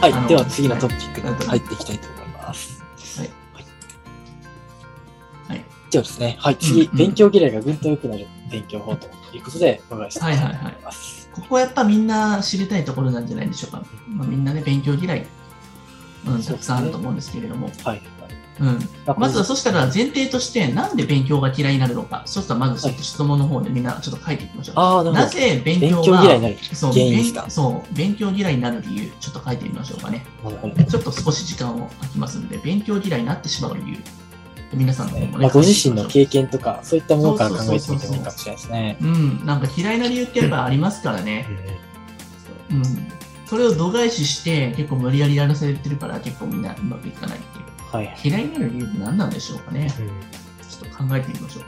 はいあ。では次のトピックはいに入っていきたいと思います。はい。はい。ではですね、はい。次、うんうん勉強嫌いがぐんと良くなる勉強法ということで、お伺いしたいと思います。ここはやっぱみんな知りたいところなんじゃないでしょうか。まあ、みんなね、勉強嫌い、うん、たくさんあると思うんですけれども。はい。うん。まずはそしたら前提として、なんで勉強が嫌いになるのか。そうしたらまずちょっと質問の方でみんなちょっと書いていきましょう。な。ぜ勉強が嫌いになるそう原因ですか？勉そう勉強嫌いになる理由、ちょっと書いてみましょうかね。ちょっと少し時間を空きますので、勉強嫌いになってしまう理由。皆さんのね、まあ、ご自身の経験とか、そういったものから考えてみてもいいかもしれないですね。ううん、なんか嫌いな理由ってやっぱありますからね。うん。それを度外視して、結構無理やりやらされてるから、結構みんなうまくいかないって。はい。嫌いになる理由って何なんでしょうかね。うんちょっと考えてみましょう。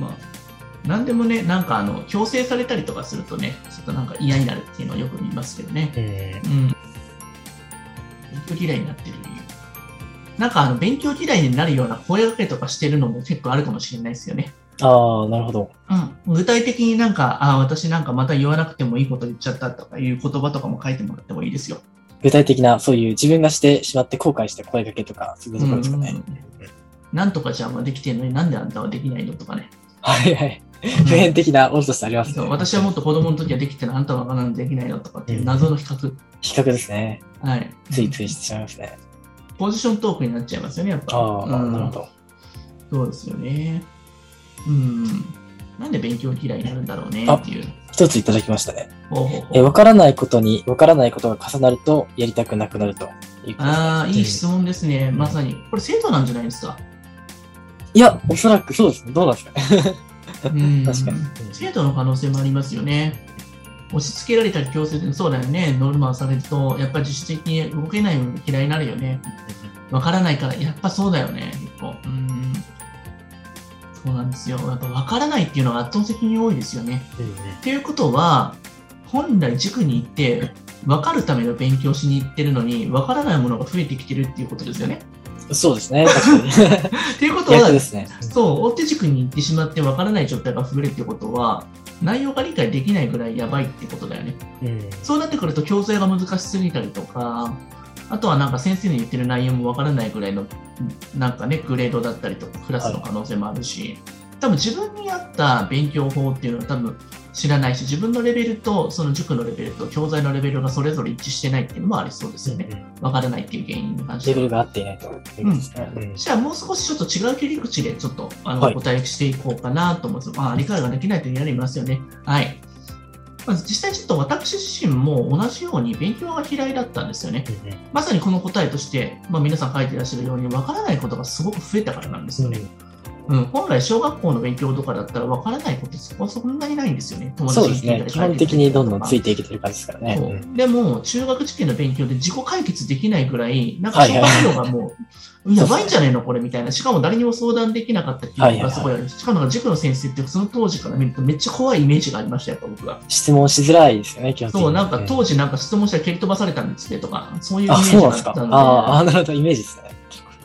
まあ、なんでもね、なんかあの、強制されたりとかするとね、ちょっとなんか嫌になるっていうのはよく見ますけどね。うんうん。勉強嫌いになってる理由。なんかあの、勉強嫌いになるような声掛けとかしてるのも結構あるかもしれないですよね。ああ、なるほど。うん。具体的になんか、あ私なんかまた言わなくてもいいこと言っちゃったとかいう言葉とかも書いてもらってもいいですよ。具体的な、そういう自分がしてしまって後悔した声掛けとか、そういうところですかね。うんなんとかちゃんはできてるのになんであんたはできないのとかね。はいはい。普遍的なものとしてありますね。そう私はもっと子供の時はできてるのあんたはわからんのでできないのとかっていう謎の比較。比較ですね。はい。ついついしてしまいますね。ポジショントークになっちゃいますよね、やっぱ。ああ、うんなるほど。そうですよね。うん。なんで勉強嫌いになるんだろうねあっていう。一ついただきましたね。え、わからないことに、わからないことが重なると、やりたくなくなるとああ、いい質問ですね。まさに。これ生徒なんじゃないですか？いや、おそらくそうですね。どうなんですかね。うん。確かに。生徒の可能性もありますよね。押し付けられたり強制的にそうだよね。ノルマをされると、やっぱり自主的に動けないの嫌いになるよね。わからないから、やっぱそうだよね、結構。うん。そうなんですよ。やっぱわからないっていうのが圧倒的に多いですよね。っていうことは、本来塾に行って、分かるための勉強しに行ってるのに、分からないものが増えてきてるっていうことですよね。そうですね。確かに。っていうことはね。そう、大手塾に行ってしまって分からない状態が増えるっていうことは、内容が理解できないぐらいやばいってことだよね。うんそうなってくると教材が難しすぎたりとか、あとはなんか先生の言ってる内容も分からないぐらいの、なんかね、グレードだったりとか、クラスの可能性もあるし、多分自分に合った勉強法っていうのは多分知らないし、自分のレベルとその塾のレベルと教材のレベルがそれぞれ一致してないっていうのもありそうですよね。分からないっていう原因に関してはレベルが合っていないというんじゃあもう少しちょっと違う切り口でちょっとあの、はいお答えしていこうかなと思うんですまあ、理解ができないというのありますよね。はい。まず実際ちょっと私自身も同じように勉強が嫌いだったんですよね。まさにこの答えとして、まあ、皆さん書いてらっしゃるように分からないことがすごく増えたからなんですよね。うん、本来小学校の勉強とかだったら分からないことそこそんなにないんですよね。友そうですね。基本的にどんどんついてていけてる感じですからね。そううんでも、中学受験の勉強で自己解決できないぐらい、なんか小学校がもう、やばいんじゃねえのこれみたいな。しかも誰にも相談できなかったっていうのがすごいある。しかもなんか塾の先生ってその当時から見るとめっちゃ怖いイメージがありましたよ、やっぱ僕は。質問しづらいですよね、基本的に。そう、なんかうん当時なんか質問したら蹴り飛ばされたんですねとか、そういうイメあ、ージそうなんですか。があったんで。ああ、なるほど、イメージですね。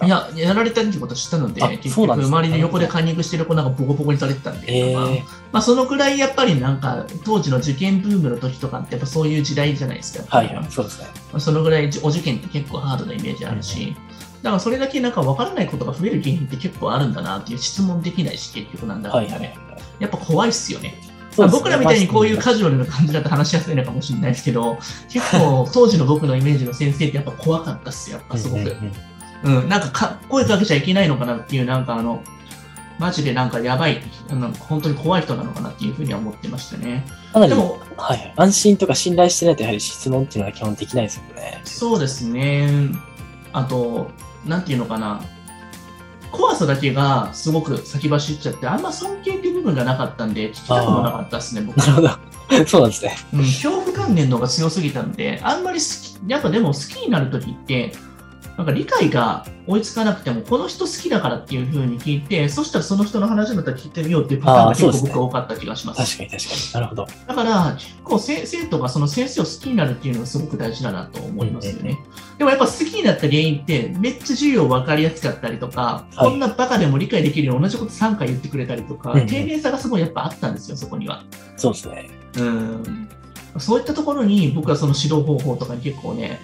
いや、やられたってこと知ったので、あ結局周りで横でカンニングしてる子なんかボコボコにされてたんで、えまあえまあそのくらいやっぱりなんか当時の受験ブームの時とかってやっぱそういう時代じゃないですか。はいはい、そうですね。まあそのぐらいお受験って結構ハードなイメージあるし、だからそれだけなんか分からないことが増える原因って結構あるんだなっていう質問できないし、結局なんだかんだね。はいはい。やっぱ怖いっすよね。僕らみたいにこういうまあカジュアルな感じだと話しやすいのかもしれないですけど、結構当時の僕のイメージの先生ってやっぱ怖かったっすよ、やっぱすごく。うんなんかか声かけちゃいけないのかなっていう、なんかあの、マジでなんかやばい、あの本当に怖い人なのかなっていうふうには思ってましたね。かなり、でも、はいはい、安心とか信頼してないとやはり質問っていうのは基本できないですよね。そうですね。あと、なんていうのかな。怖さだけがすごく先走っちゃって、あんま尊敬っていう部分がなかったんで、聞きたくもなかったですね、僕なるほど。そうなんですね。うん、恐怖観念の方が強すぎたんで、あんまり好き、やっぱでも好きになるときって、なんか理解が追いつかなくても、この人好きだからっていう風に聞いて、そしたらその人の話だったら聞いてみようっていうパターンが結構僕は多かった気がします。確かに確かに。なるほど。だから、結構せ生徒がその先生を好きになるっていうのがすごく大事だなと思いますよね。でもやっぱ好きになった原因って、めっちゃ授業分かりやすかったりとか、はいこんなバカでも理解できるように同じこと3回言ってくれたりとか、うんうん丁寧さがすごいやっぱあったんですよ、そこには。そうですね。うんそういったところに僕はその指導方法とかに結構ね、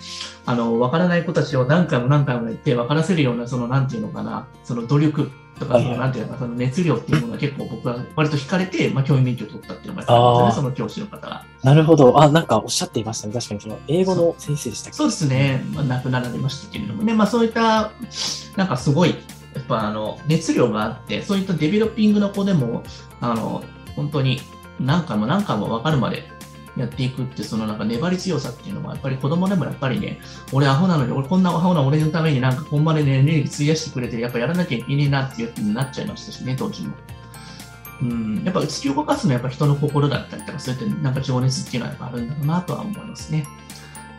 あの、わからない子たちを何回も何回も言って分からせるような、その、なんていうのかな、その努力とか、その、なんていうのか、その熱量っていうものが結構僕は割と惹かれて、まあ、教員免許を取ったっていうのがあるんですよね、その教師の方が。なるほど。あ、なんかおっしゃっていましたね。確かにその、英語の先生でしたっけ？そうですね。まあ、亡くなられましたけれどもね、まあ、そういった、なんかすごい、やっぱあの、熱量があって、そういったデベロッピングの子でも、あの、本当に何回も何回も分かるまでやっていくって、そのなんか粘り強さっていうのは、やっぱり子供でもやっぱりね、俺アホなのに、俺こんなアホな俺のためになんかこんまでね、エネルギー費やしてくれて、やっぱやらなきゃいけねえなっていう気になっちゃいましたしね、当時も。うん、やっぱ突き動かすのはやっぱ人の心だったりとか、そうやってなんか情熱っていうのはやっぱあるんだろうなとは思いますね。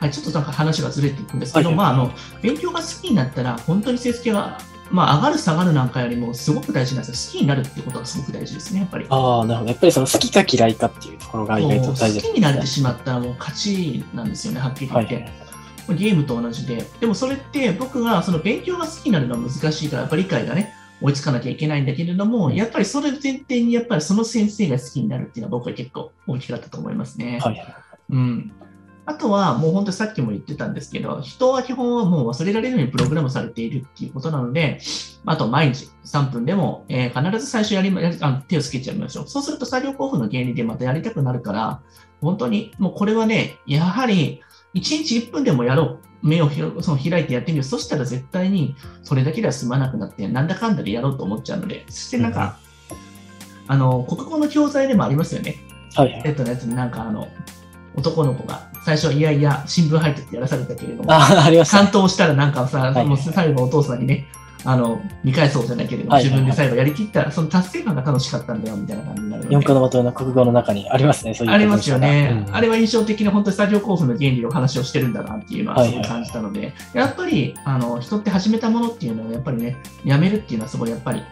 はい、ちょっとなんか話がずれていくんですけど、はい、まあ、あの、勉強が好きになったら、本当に成績がまあ、上がる下がるなんかよりもすごく大事なんですよ。好きになるってことがすごく大事ですね、やっぱり。ああ、なるほど。やっぱりその好きか嫌いかっていうところが意外と大事です、ね、好きになってしまったらもう勝ちなんですよね、はっきり言って。はいゲームと同じで。でもそれって僕がその勉強が好きになるのは難しいから、やっぱり理解がね、追いつかなきゃいけないんだけれども、やっぱりそれ前提にやっぱりその先生が好きになるっていうのは僕は結構大きかったと思いますね。はい、うん。あとは、もう本当さっきも言ってたんですけど、人は基本はもう忘れられるようにプログラムされているっていうことなので、あと毎日3分でも、えー、必ず最初やりあ手をつけちゃいましょう。そうすると作業興奮の原理でまたやりたくなるから、本当にもうこれはね、やはり1日1分でもやろう。目をその開いてやってみる。そしたら絶対にそれだけでは済まなくなって、なんだかんだでやろうと思っちゃうので、そしてなんか、うん、あの、国語の教材でもありますよね。はい、えっとのやつになんかあの、男の子が最初はいやいや新聞入ってってやらされたけれども、担当した。らなんかさ、はい、もう最後お父さんにね、あの、見返そうじゃないけれども、自分で最後やりきったら、その達成感が楽しかったんだよ、みたいな感じになる四科のまとめの国語の中にありますね、そういうありますよね、うん、あれは印象的な、本当にスタジオ興奮の原理の話をしてるんだなっていうのはすごい感じたので、やっぱり、あの、人って始めたものっていうのは、やっぱりね、やめるっていうのはすごいやっぱり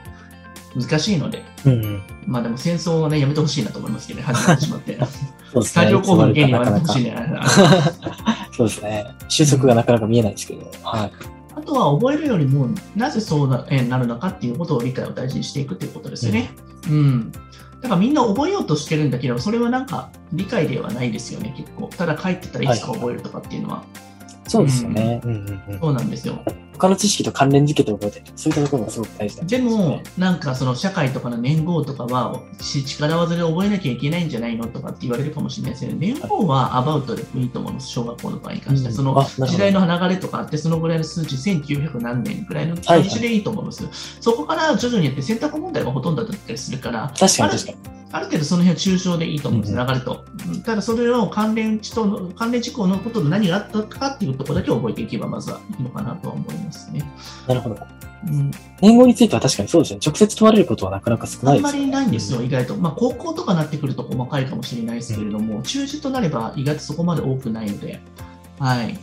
難しいので、うんうん、まあでも戦争はね、やめてほしいなと思いますけどね、始まってしまって。そうですね、スタジオ興奮の原理はやめてほしいね。そうですね。収束がなかなか見えないですけど。はい。あとは覚えるよりも、なぜそうなるのかっていうことを理解を大事にしていくっていうことですよね。うん、うんだからみんな覚えようとしてるんだけど、それはなんか理解ではないですよね、結構。ただ書いてたらいつか覚えるとかっていうのは。はいそうですよね。そうなんですよ。他の知識と関連づけて覚え。そういったところがすごく大事だ、ね、でも、なんかその社会とかの年号とかは、力技で覚えなきゃいけないんじゃないのとかって言われるかもしれないですけど、年号はアバウトでいいと思います、小学校の場合に関しては。その時代の流れとかあって、そのぐらいの数値、1900何年ぐらいの感じでいいと思います。はいはい、そこから徐々にやって選択問題がほとんどだったりするから、確かに確かに。ある程度その辺は抽象でいいと思うんです、流れと。ただそれを関連値との、関連事項のことで何があったかっていうところだけ覚えていけば、まずはいいのかなとは思いますね。なるほど。うん、年号については確かにそうですね。直接問われることはなかなか少ないです、ね、あんまりないんですよ、意外と。まあ、高校とかなってくると細かいかもしれないですけれども、うん、中時となれば意外とそこまで多くないので、はい。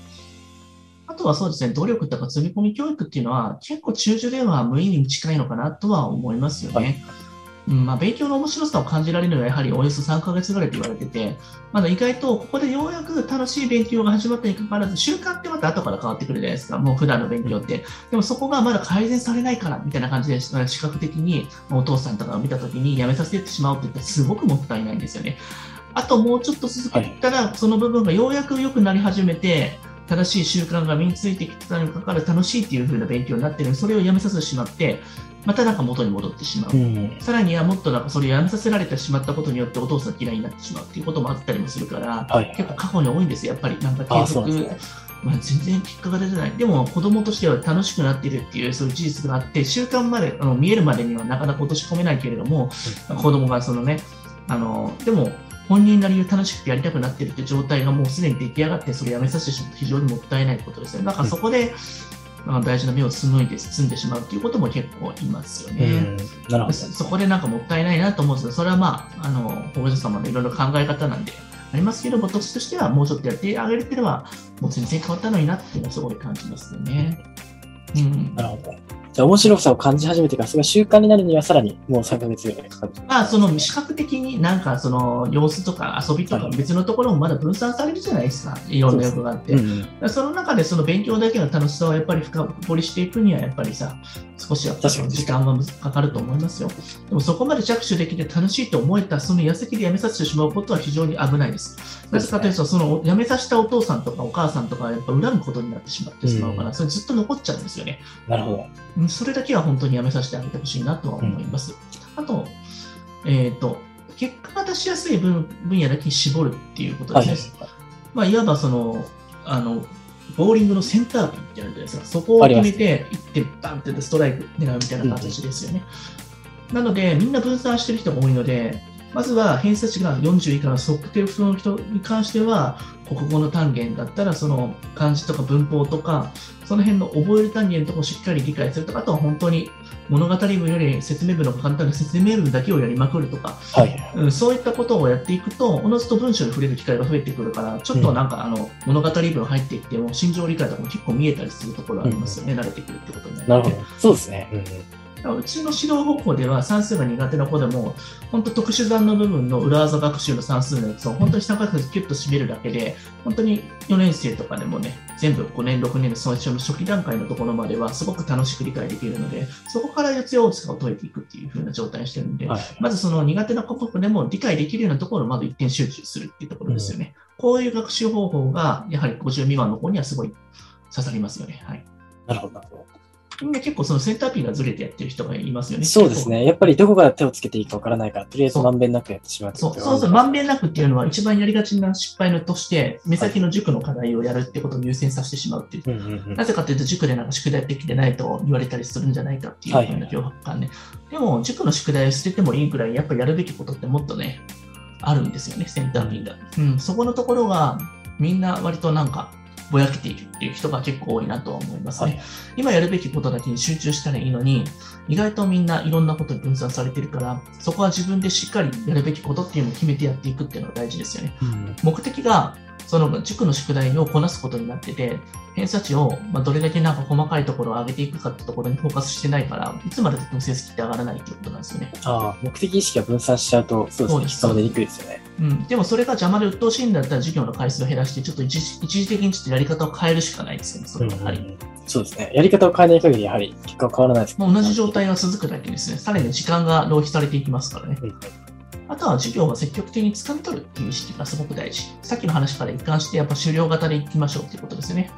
あとはそうですね、努力とか積み込み教育っていうのは、結構中受では無意味に近いのかなとは思いますよね。はいうんまあ、勉強の面白さを感じられるのはやはりおよそ3ヶ月ぐらいと言われてて、まだ意外とここでようやく楽しい勉強が始まったにかかわらず、習慣ってまた後から変わってくるじゃないですか、もう普段の勉強って。でもそこがまだ改善されないからみたいな感じで、視覚的にお父さんとかを見たときにやめさせてしまうって言ったらすごくもったいないんですよね。あともうちょっと続けたら、その部分がようやく良くなり始めて、正しい習慣が身についてきたにかかわらず楽しいっていう風な勉強になってるそれをやめさせてしまって、またなんか元に戻ってしまう、うん、さらにはもっとなんかそれをやめさせられてしまったことによってお父さん嫌いになってしまうっていうこともあったりもするから、はい、結構過去に多いんですよ、やっぱりなんか継続、ね、まあ、全然結果が出てない、でも子供としては楽しくなっているっていうそういう事実があって、習慣まであの見えるまでにはなかなか落とし込めないけれども、うん、子供がそのね、あのでも本人なりに楽しくてやりたくなっているって状態がもうすでに出来上がって、それやめさせてしまうと非常にもったいないことですね。だからそこで、うん大事な目を紡いで包んでしまうということも結構いますよね。なるほどそこでなんかもったいないなと思うんですけど、それはまあ、あの保護者様のいろいろ考え方なんでありますけど、私としてはもうちょっとやってあげれてれば、もう全然変わったのになっていうのはすごい感じますよね。うん、なるほど。面白さを感じ始めてから、それが習慣になるにはさらにもう3ヶ月ぐらいかかる。まあ、その視覚的になんかその様子とか遊びとか別のところもまだ分散されるじゃないですか、いろんな欲があって。そ,、うんうん、その中でその勉強だけの楽しさをやっぱり深掘りしていくには、やっぱりさ、少しは時間はかかると思いますよ。でもそこまで着手できて楽しいと思えたその矢先でやめさせてしまうことは非常に危ないです。なぜかというと、そのやめさせたお父さんとかお母さんとかやっぱ恨むことになってしまってしまうから、うん、それずっと残っちゃうんですよね。なるほど。それだけは本当にやめさせてあげてほしいなとは思います。うん、あと、えっ、ー、と、結果が出しやすい分分野だけに絞るっていうことですね。はい、まあ、いわばその、あの、ボーリングのセンターピンってあるじゃないですか。そこを決めて、いってバンってストライク狙うみたいな形ですよね。うん、なので、みんな分散してる人が多いので、まずは偏差値が40以下の測定不の人に関しては、国語の単元だったら、その漢字とか文法とか、その辺の覚える単元とかをしっかり理解するとか、あとは本当に物語文より説明文の簡単な説明文だけをやりまくるとか、はい、うん、そういったことをやっていくと、おのずと文章に触れる機会が増えてくるから、ちょっとなんか、うん、あの物語文入ってきても、心情理解とかも結構見えたりするところありますよね、うん、慣れてくるってことになるほど。そうですね、うんうちの指導方法では算数が苦手な子でも、本当特殊算の部分の裏技学習の算数のやつを本当に3ヶ月キュッと締めるだけで、本当に4年生とかでもね、全部5年、6年の最初の初期段階のところまではすごく楽しく理解できるので、そこから四つ葉を解いていくっていう風な状態にしてるんで、はい、まずその苦手な科目でも理解できるようなところをまず一点集中するっていうところですよね。うん、こういう学習方法が、やはり50未満の子にはすごい刺さりますよね。はい。なるほど。みんな結構そのセンターピンがずれてやってる人がいますよね。そうですね。やっぱりどこから手をつけていいかわからないから、とりあえずまんべんなくやってしまうそうそうそう、まんべんなくっていうのは一番やりがちな失敗のとして、目先の塾の課題をやるってことを優先させてしまうっていう。なぜかというと、塾でなんか宿題できてないと言われたりするんじゃないかっていうふうな脅迫感ね。でも、塾の宿題を捨ててもいいぐらい、やっぱやるべきことってもっとね、あるんですよね、センターピンが。うん、そこのところが、みんな割となんか、ぼやけているっていう人が結構多いなとは思いますね。はい、今やるべきことだけに集中したらいいのに、意外とみんないろんなことに分散されてるから、そこは自分でしっかりやるべきことっていうのを決めてやっていくっていうのが大事ですよね。うん、目的がその塾の宿題をこなすことになってて、偏差値をまどれだけなんか細かいところを上げていくかってところにフォーカスしてないから、いつまでたっても成績って上がらないっていうことなんですよね。ああ、目的意識が分散しちゃうと、そうですね、そう出にくいですよね。うん、でもそれが邪魔で鬱陶しいんだったら授業の回数を減らして、ちょっと一時的にちょっとやり方を変えるしかないですよね、それはやはり、うんうん。そうですね。やり方を変えない限り、やはり結果は変わらないです、ね、同じ状態が続くだけですね。さらに時間が浪費されていきますからね。うんあとは授業を積極的に掴み取るっていう意識がすごく大事。さっきの話から一貫してやっぱ終了型でいきましょうっていうことですよね。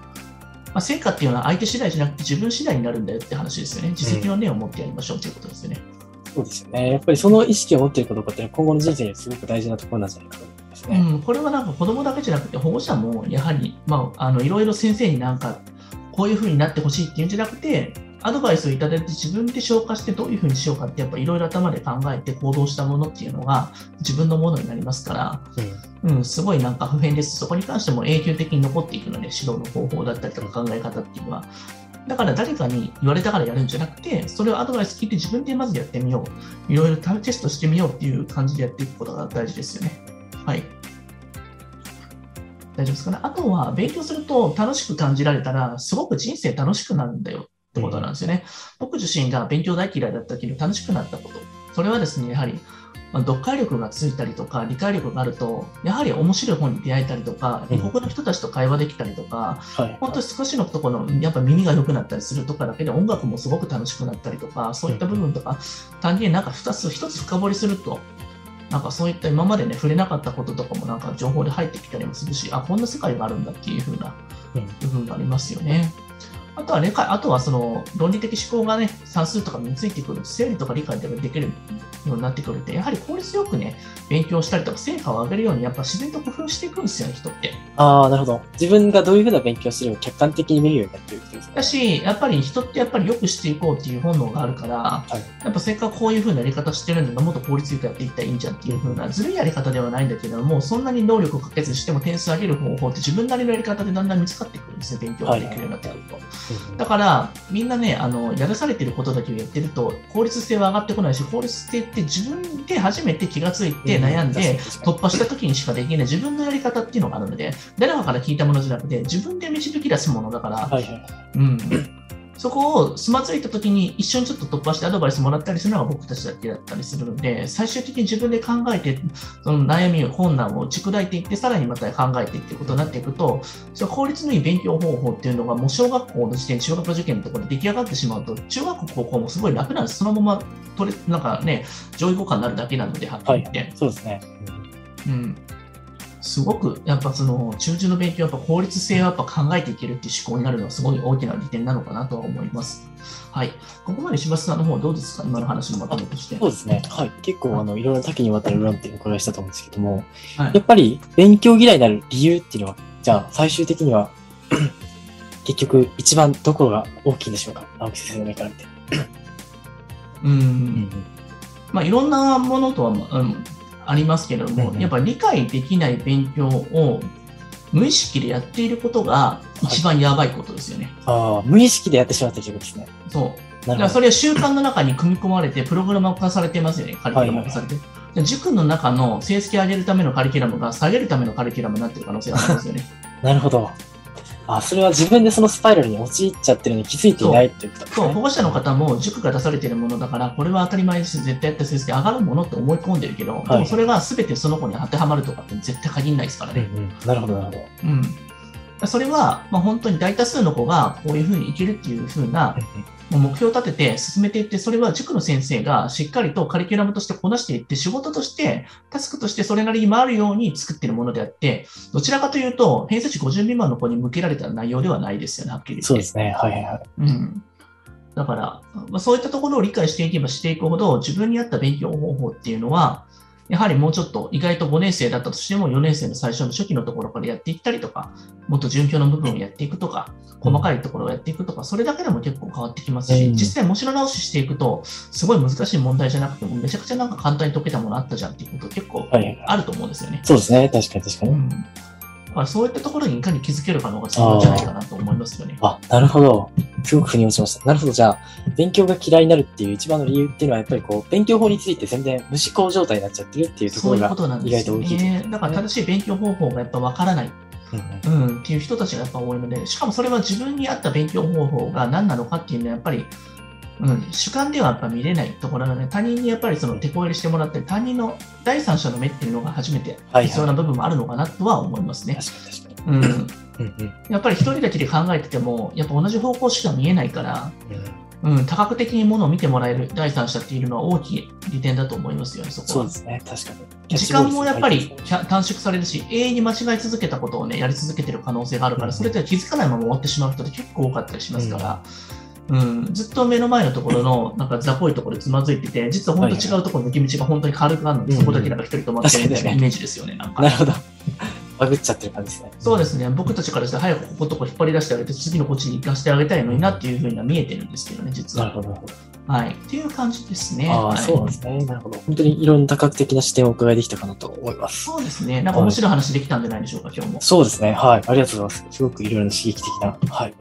まあ、成果っていうのは相手次第じゃなくて自分次第になるんだよって話ですよね。自責の念を持ってやりましょうということですよね。うん、そうですよね。やっぱりその意識を持っているかどうかって今後の人生にすごく大事なところなんじゃないかと思いますね。うん、これはなんか子供だけじゃなくて保護者もやはり、まあ、あのいろいろ先生になんかこういうふうになってほしいっていうんじゃなくて、アドバイスをいただいて自分で消化してどういうふうにしようかってやっぱいろいろ頭で考えて行動したものっていうのが自分のものになりますから、うん、うん、すごいなんか普遍です。そこに関しても永久的に残っていくので、指導の方法だったりとか考え方っていうのは。だから誰かに言われたからやるんじゃなくて、それをアドバイス聞いて自分でまずやってみよう。いろいろテストしてみようっていう感じでやっていくことが大事ですよね。はい。大丈夫ですかね。あとは、勉強すると楽しく感じられたら、すごく人生楽しくなるんだよってことなんですよね。僕自身が勉強大嫌いだったけど楽しくなったこと。それはですね、やはり、ま読解力がついたりとか、理解力があると、やはり面白い本に出会えたりとか、異国の人たちと会話できたりとか、はい、本当に少しのところの、やっぱ耳が良くなったりするとかだけで音楽もすごく楽しくなったりとか、そういった部分とか、単純になんか2つ、1つ深掘りすると、なんかそういった今までね、触れなかったこととかもなんか情報で入ってきたりもするし、あ、こんな世界があるんだっていう風な部分がありますよね。あとは理解、あとはその論理的思考がね、算数とか身についてくる、整理とか理解できるようになってくるって、やはり効率よくね、勉強したりとか成果を上げるように、やっぱ自然と工夫していくんですよね、人って。ああ、なるほど。自分がどういうふうな勉強してるか客観的に見るようになってるってですか、だし、やっぱり人ってやっぱりよくしていこうっていう本能があるから、はい、やっぱせっかくこういうふうなやり方してるんだもっと効率よくやっていったらいいんじゃんっていうふうな、ずるいやり方ではないんだけども、そんなに能力をかけずしても点数上げる方法って自分なりのやり方でだんだん見つかってくるんですね、勉強ができるようになってくると。はいだから、みんなね、あの、やらされてることだけをやってると、効率性は上がってこないし、効率性って自分で初めて気がついて悩んで、突破した時にしかできない自分のやり方っていうのがあるので、誰かから聞いたものじゃなくて、自分で導き出すものだから、はいはい、うん。そこをつまずいた時に一緒にちょっと突破してアドバイスもらったりするのが僕たちだけだったりするので、最終的に自分で考えて、その悩み、困難を軸砕いていって、さらにまた考えていってことになっていくと、その効率のいい勉強方法っていうのがもう小学校の時点、中学受験のところで出来上がってしまうと、中学高校もすごい楽なんです。そのまま取れ、なんかね、上位互換になるだけなので、はっきり言って。はい、そうですね。うん。すごく、やっぱその、中中の勉強はやっぱ効率性をやっぱ考えていけるっていう思考になるのはすごい大きな利点なのかなとは思います。はい。ここまで柴田さんの方どうですか？今の話のまとめとして。そうですね。はい。結構、あの、いろいろ多岐にわたる論点をお伺いしたと思うんですけども、はい、やっぱり勉強嫌いになる理由っていうのは、じゃあ最終的には 結局一番どこが大きいんでしょうか？青木先生の目から見て。うん。まあ、いろんなものとは、うんありますけれども、うんうん、やっぱり理解できない勉強を無意識でやっていることが一番やばいことですよね。はい、ああ、無意識でやってしまったということですね。そう。だからそれは習慣の中に組み込まれて、プログラム化されてますよね、カリキュラム化されて。はいはい、塾の中の成績上げるためのカリキュラムが下げるためのカリキュラムになってる可能性がありますよね。なるほど。あ、それは自分でそのスパイラルに陥っちゃってるのに気づいていないっていうことですね。そう、保護者の方も塾が出されているものだから、これは当たり前です。絶対やった成績上がるものって思い込んでるけど、はい、でもそれが全てその子に当てはまるとかって絶対限らないですからね。うんうん、なるほど、なるほど。うん。それは、まあ、本当に大多数の子がこういうふうに生きるっていうふうな目標を立てて進めていって、それは塾の先生がしっかりとカリキュラムとしてこなしていって、仕事として、タスクとしてそれなりに回るように作っているものであって、どちらかというと、偏差値50未満の子に向けられた内容ではないですよね、はっきり言って。そうですね。はいはいはい。うん。だから、まあ、そういったところを理解していけばしていくほど、自分に合った勉強方法っていうのは、やはりもうちょっと意外と5年生だったとしても4年生の最初の初期のところからやっていったりとか、もっと順調の部分をやっていくとか、細かいところをやっていくとか、それだけでも結構変わってきますし、実際模試の直ししていくと、すごい難しい問題じゃなくても、めちゃくちゃなんか簡単に解けたものあったじゃんっていうこと結構あると思うんですよね。そうですね。確かに確かに。うんまあ、そういったところにいかに気づけるかのが重要じゃないかなと思いますよね。あなるほど。すごく腑に落ちました。なるほど。じゃあ、勉強が嫌いになるっていう一番の理由っていうのは、やっぱりこう、勉強法について全然無思考状態になっちゃってるっていうところが意外と大きい。すね。だから正しい勉強方法がやっぱわからない。うん、うん、っていう人たちがやっぱ多いので、しかもそれは自分に合った勉強方法が何なのかっていうのはやっぱりうん、主観ではやっぱ見れないところなので、他人にやっぱりその手こ入れしてもらって、他人の第三者の目っていうのが初めて必要な部分もあるのかなとは思いますね。うん、やっぱり一人だけで考えてても、やっぱ同じ方向しか見えないから、うん、多角的にものを見てもらえる第三者っていうのは大きい利点だと思いますよね、そこは。そうですね、確かに。時間もやっぱり短縮されるし、永遠に間違い続けたことをね、やり続けてる可能性があるから、それで気づかないまま終わってしまう人って結構多かったりしますから、うんうん、ずっと目の前のところの、なんか雑魚いところでつまずいてて、実は本当違うところの抜き道が本当に軽くあるので、そこだけなんか一人止まってるみたいなイメージですよね、なんか。なるほど。バグっちゃってる感じですね。そうですね。僕たちからして早くこことこ引っ張り出してあげて、次のこっちに行かせてあげたいのになっていうふうには見えてるんですけどね、実は。なるほど。はい。っていう感じですね。ああ、はい、そうなんですね。なるほど。本当にいろんな多角的な視点をお伺いできたかなと思います。そうですね。なんか面白い話できたんじゃないでしょうか、今日も。そうですね。はい。ありがとうございます。すごくいろいろな刺激的な、はい。